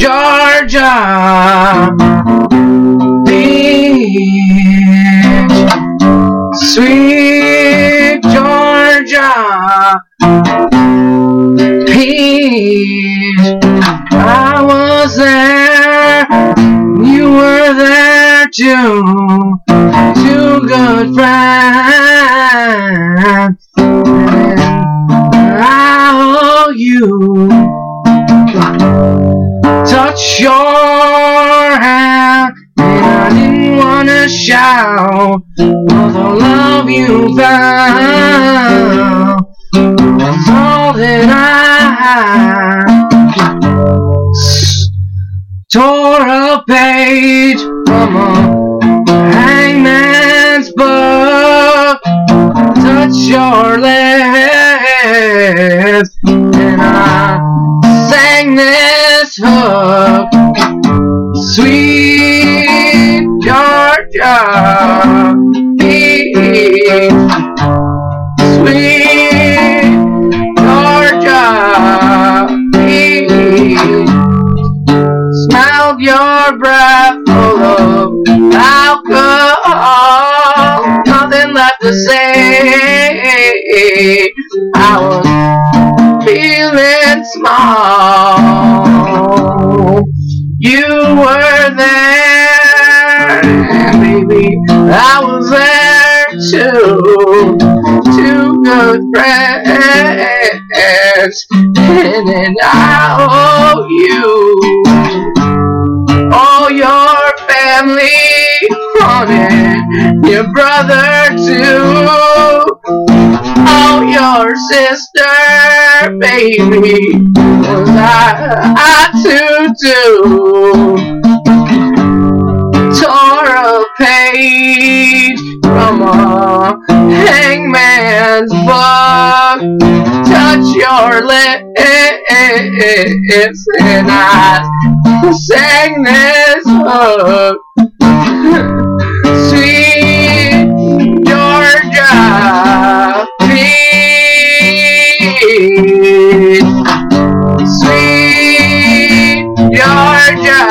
Georgia, peach, sweet Georgia, peach. I was there, you were there too. Two good friends, I owe you. Shout. For the love you found was all that I. Tore a page from a hangman's book. Touch your lips, and I sang this hook. Sweet Sweet. Smelled your breath full of alcohol. Nothing left to say. I was feeling small. You were baby, I was there too. Two good friends, and then I owe you all your family honey, your brother too, oh your sister, baby, was I, I too do. From a hangman's book. Touch your lips, and I sang this hook. Sweet Georgia. Sweet Georgia,